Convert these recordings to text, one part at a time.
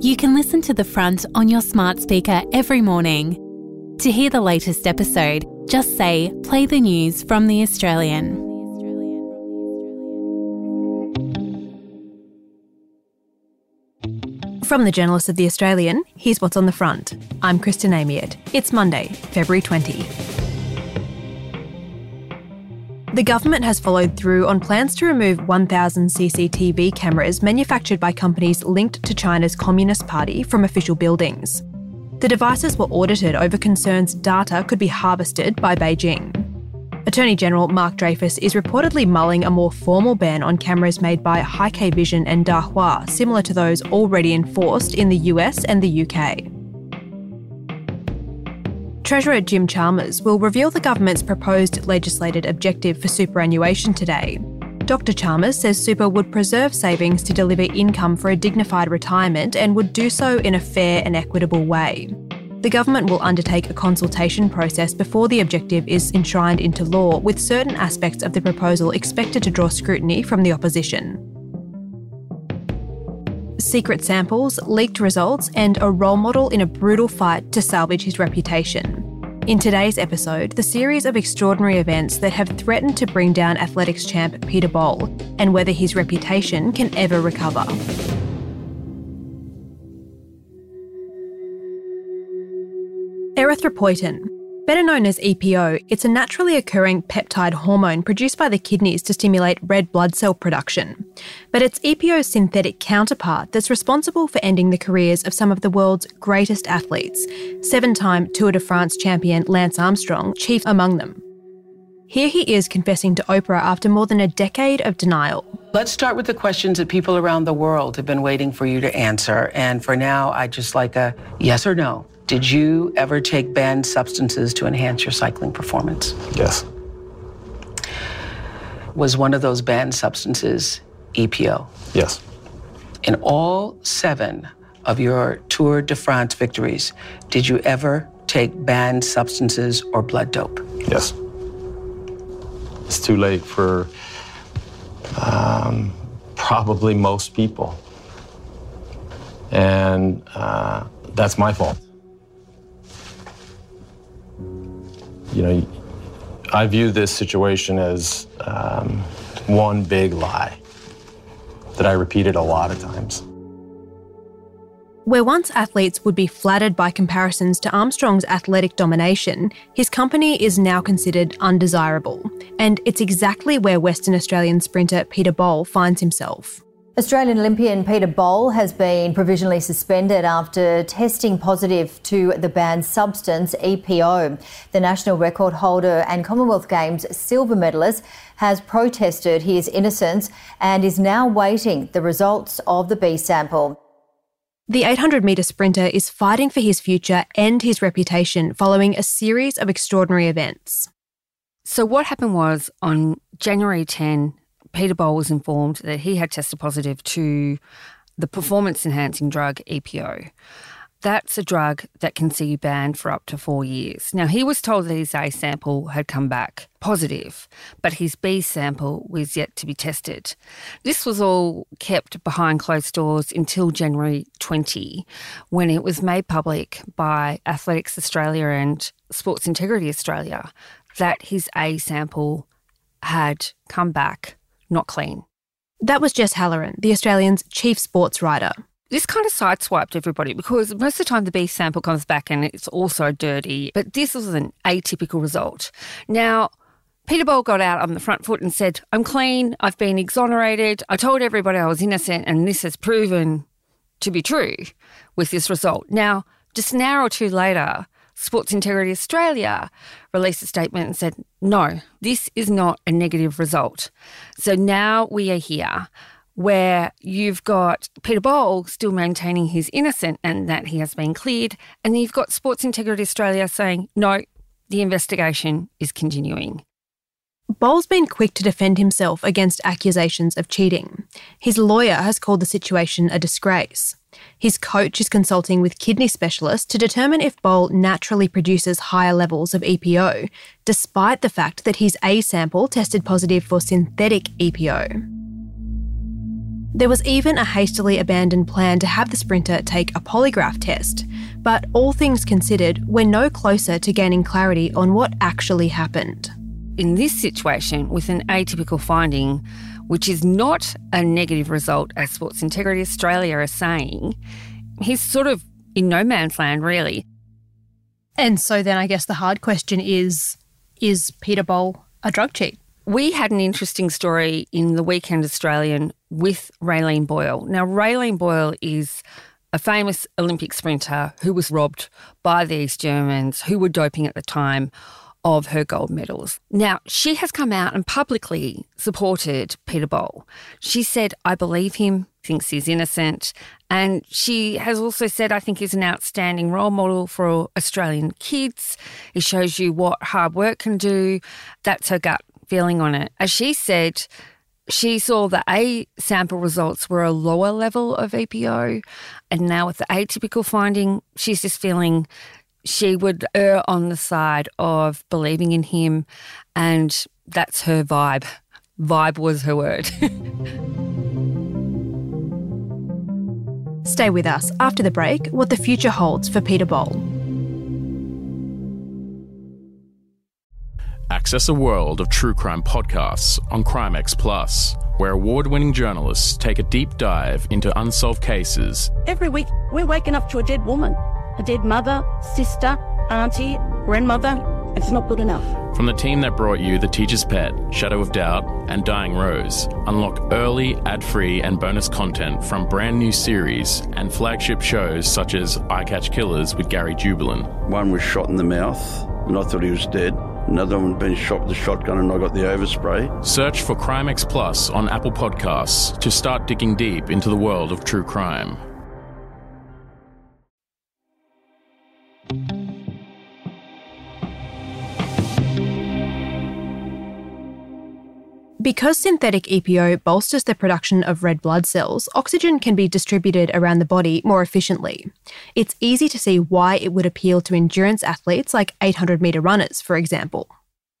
You can listen to The Front on your smart speaker every morning. To hear the latest episode, just say, play the news from The Australian. From the journalists of The Australian, here's what's on the front. I'm Kristen Amiet. It's Monday, February 20. The government has followed through on plans to remove 1,000 CCTV cameras manufactured by companies linked to China's Communist Party from official buildings. The devices were audited over concerns data could be harvested by Beijing. Attorney General Mark Dreyfus is reportedly mulling a more formal ban on cameras made by Hikvision and Dahua, similar to those already enforced in the US and the UK. Treasurer Jim Chalmers will reveal the government's proposed legislated objective for superannuation today. Dr. Chalmers says super would preserve savings to deliver income for a dignified retirement and would do so in a fair and equitable way. The government will undertake a consultation process before the objective is enshrined into law, with certain aspects of the proposal expected to draw scrutiny from the opposition. Secret samples, leaked results, and a role model in a brutal fight to salvage his reputation. In today's episode, the series of extraordinary events that have threatened to bring down athletics champ Peter Bol and whether his reputation can ever recover. Erythropoietin. Better known as EPO, it's a naturally occurring peptide hormone produced by the kidneys to stimulate red blood cell production. But it's EPO's synthetic counterpart that's responsible for ending the careers of some of the world's greatest athletes, seven time Tour de France champion Lance Armstrong, chief among them. Here he is confessing to Oprah after more than a decade of denial. Let's start with the questions that people around the world have been waiting for you to answer. And for now, I just like a yes or no. Did you ever take banned substances to enhance your cycling performance? Yes. Was one of those banned substances EPO? Yes. In all seven of your Tour de France victories, did you ever take banned substances or blood dope? Yes. It's too late for um, probably most people. And uh, that's my fault. you know, I view this situation as um, one big lie that I repeated a lot of times. Where once athletes would be flattered by comparisons to Armstrong's athletic domination, his company is now considered undesirable. And it's exactly where Western Australian sprinter Peter Bol finds himself. Australian Olympian Peter Bol has been provisionally suspended after testing positive to the banned substance EPO. The national record holder and Commonwealth Games silver medalist has protested his innocence and is now waiting the results of the B sample. The 800 metre sprinter is fighting for his future and his reputation following a series of extraordinary events. So, what happened was on January 10, Peter Bol was informed that he had tested positive to the performance enhancing drug EPO. That's a drug that can see you banned for up to four years. Now, he was told that his A sample had come back positive, but his B sample was yet to be tested. This was all kept behind closed doors until January 20, when it was made public by Athletics Australia and Sports Integrity Australia that his A sample had come back not clean. That was Jess Halloran, the Australian's chief sports writer. This kind of sideswiped everybody because most of the time the B sample comes back and it's also dirty, but this was an atypical result. Now, Peter Bol got out on the front foot and said, I'm clean, I've been exonerated, I told everybody I was innocent, and this has proven to be true with this result. Now, just an hour or two later, Sports Integrity Australia released a statement and said, no, this is not a negative result. So now we are here where you've got Peter Bol still maintaining he's innocent and that he has been cleared, and you've got Sports Integrity Australia saying, no, the investigation is continuing. Bol's been quick to defend himself against accusations of cheating. His lawyer has called the situation a disgrace. His coach is consulting with kidney specialists to determine if Bol naturally produces higher levels of EPO, despite the fact that his A sample tested positive for synthetic EPO. There was even a hastily abandoned plan to have the sprinter take a polygraph test, but all things considered, we're no closer to gaining clarity on what actually happened. In this situation, with an atypical finding, which is not a negative result, as Sports Integrity Australia are saying, he's sort of in no man's land, really. And so then I guess the hard question is is Peter Bol a drug cheat? We had an interesting story in the Weekend Australian with Raelene Boyle. Now, Raelene Boyle is a famous Olympic sprinter who was robbed by these Germans who were doping at the time of her gold medals. Now, she has come out and publicly supported Peter Bol. She said, I believe him, thinks he's innocent. And she has also said, I think he's an outstanding role model for Australian kids. He shows you what hard work can do. That's her gut feeling on it. As she said, she saw the A sample results were a lower level of EPO. And now with the atypical finding, she's just feeling she would err on the side of believing in him, and that's her vibe. Vibe was her word. Stay with us after the break, what the future holds for Peter Bol. Access a world of true crime podcasts on Crimex Plus, where award winning journalists take a deep dive into unsolved cases. Every week, we're waking up to a dead woman a dead mother, sister, auntie, grandmother. It's not good enough. From the team that brought you The Teacher's Pet, Shadow of Doubt, and Dying Rose, unlock early, ad free, and bonus content from brand new series and flagship shows such as I Catch Killers with Gary Jubelin. One was shot in the mouth, and I thought he was dead. Another one had been shot with a shotgun, and I got the overspray. Search for Crimex Plus on Apple Podcasts to start digging deep into the world of true crime. Because synthetic EPO bolsters the production of red blood cells, oxygen can be distributed around the body more efficiently. It's easy to see why it would appeal to endurance athletes like 800 metre runners, for example.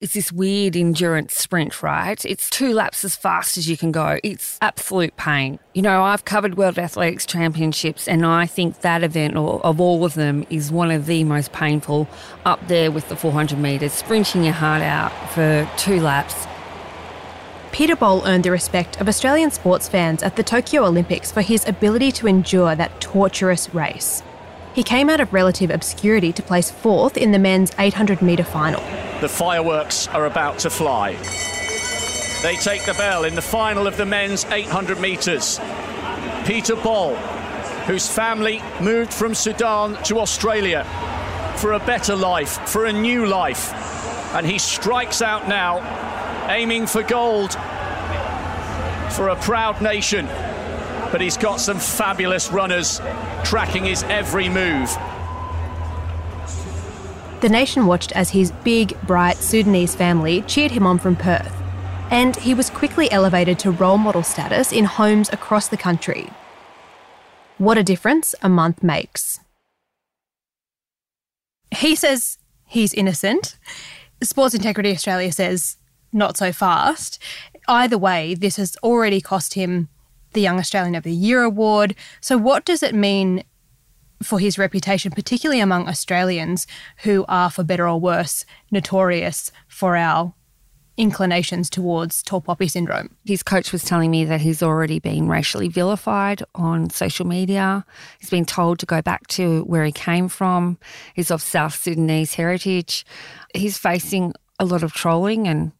It's this weird endurance sprint, right? It's two laps as fast as you can go. It's absolute pain. You know, I've covered World Athletics Championships, and I think that event, or of all of them, is one of the most painful up there with the 400 metres, sprinting your heart out for two laps Peter Bol earned the respect of Australian sports fans at the Tokyo Olympics for his ability to endure that torturous race. He came out of relative obscurity to place fourth in the men's 800 metre final. The fireworks are about to fly. They take the bell in the final of the men's 800 metres. Peter Bol, whose family moved from Sudan to Australia for a better life, for a new life. And he strikes out now aiming for gold for a proud nation. But he's got some fabulous runners tracking his every move. The nation watched as his big, bright Sudanese family cheered him on from Perth, and he was quickly elevated to role model status in homes across the country. What a difference a month makes. He says he's innocent. Sports Integrity Australia says not so fast. Either way, this has already cost him the Young Australian of the Year award. So, what does it mean for his reputation, particularly among Australians who are, for better or worse, notorious for our inclinations towards tall poppy syndrome. His coach was telling me that he's already been racially vilified on social media. He's been told to go back to where he came from. He's of South Sudanese heritage. He's facing a lot of trolling and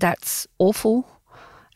that's awful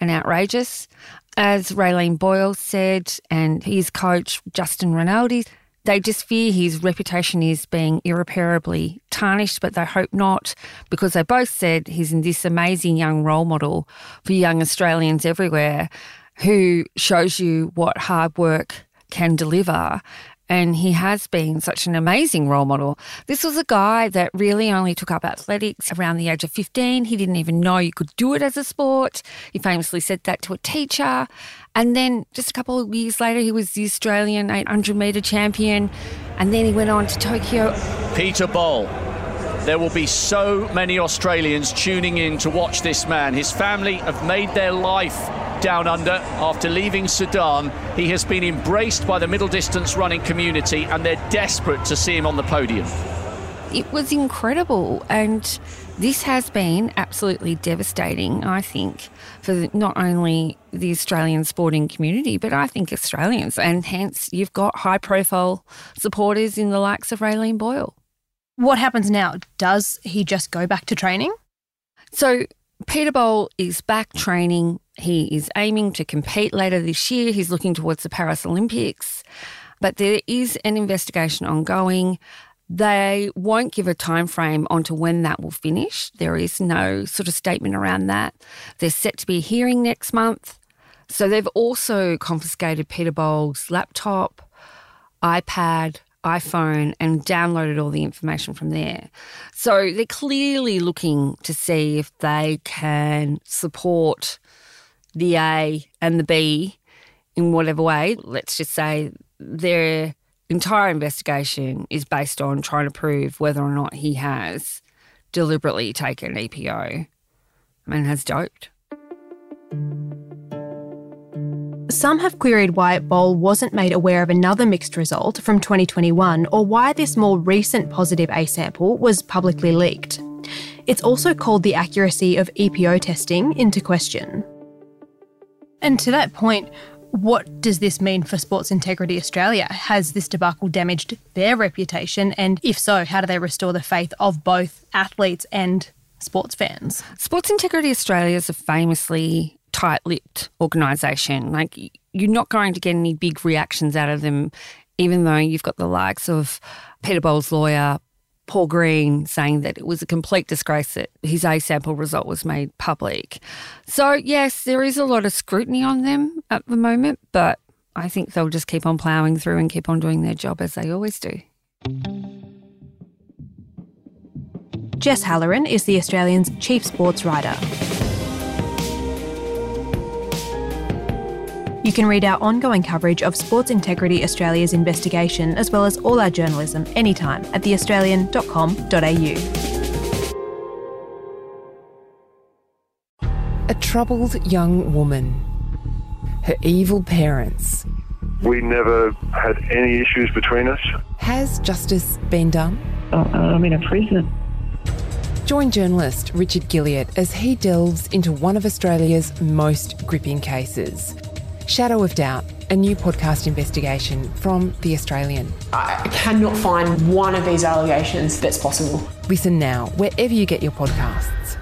and outrageous. As Raelene Boyle said, and his coach, Justin Rinaldi, they just fear his reputation is being irreparably tarnished, but they hope not because they both said he's in this amazing young role model for young Australians everywhere who shows you what hard work can deliver and he has been such an amazing role model. This was a guy that really only took up athletics around the age of 15. He didn't even know you could do it as a sport. He famously said that to a teacher. And then just a couple of years later, he was the Australian 800 metre champion. And then he went on to Tokyo. Peter Bol. There will be so many Australians tuning in to watch this man. His family have made their life down under after leaving Sudan. He has been embraced by the middle distance running community and they're desperate to see him on the podium. It was incredible and this has been absolutely devastating, I think, for not only the Australian sporting community, but I think Australians. And hence, you've got high profile supporters in the likes of Raelene Boyle. What happens now? Does he just go back to training? So, Peter Bol is back training. He is aiming to compete later this year. He's looking towards the Paris Olympics. But there is an investigation ongoing. They won't give a time frame onto when that will finish. There is no sort of statement around that. There's set to be a hearing next month. So they've also confiscated Peter Bol's laptop, iPad, iPhone, and downloaded all the information from there. So they're clearly looking to see if they can support the A and the B in whatever way. Let's just say they're entire investigation is based on trying to prove whether or not he has deliberately taken EPO and has doped. Some have queried why Bol wasn't made aware of another mixed result from 2021 or why this more recent positive A sample was publicly leaked. It's also called the accuracy of EPO testing into question. And to that point, what does this mean for Sports Integrity Australia? Has this debacle damaged their reputation? And if so, how do they restore the faith of both athletes and sports fans? Sports Integrity Australia is a famously tight lipped organisation. Like, you're not going to get any big reactions out of them, even though you've got the likes of Peter Bol's lawyer, Paul Greene saying that it was a complete disgrace that his A sample result was made public. So, yes, there is a lot of scrutiny on them at the moment, but I think they'll just keep on ploughing through and keep on doing their job as they always do. Jess Halloran is the Australian's chief sports writer. You can read our ongoing coverage of Sports Integrity Australia's investigation, as well as all our journalism, anytime at theaustralian.com.au. A troubled young woman. Her evil parents. We never had any issues between us. Has justice been done? Uh, I'm in a prison. Join journalist Richard Guilliatt as he delves into one of Australia's most gripping cases Shadow of Doubt, a new podcast investigation from The Australian. I cannot find one of these allegations that's possible. Listen now, wherever you get your podcasts.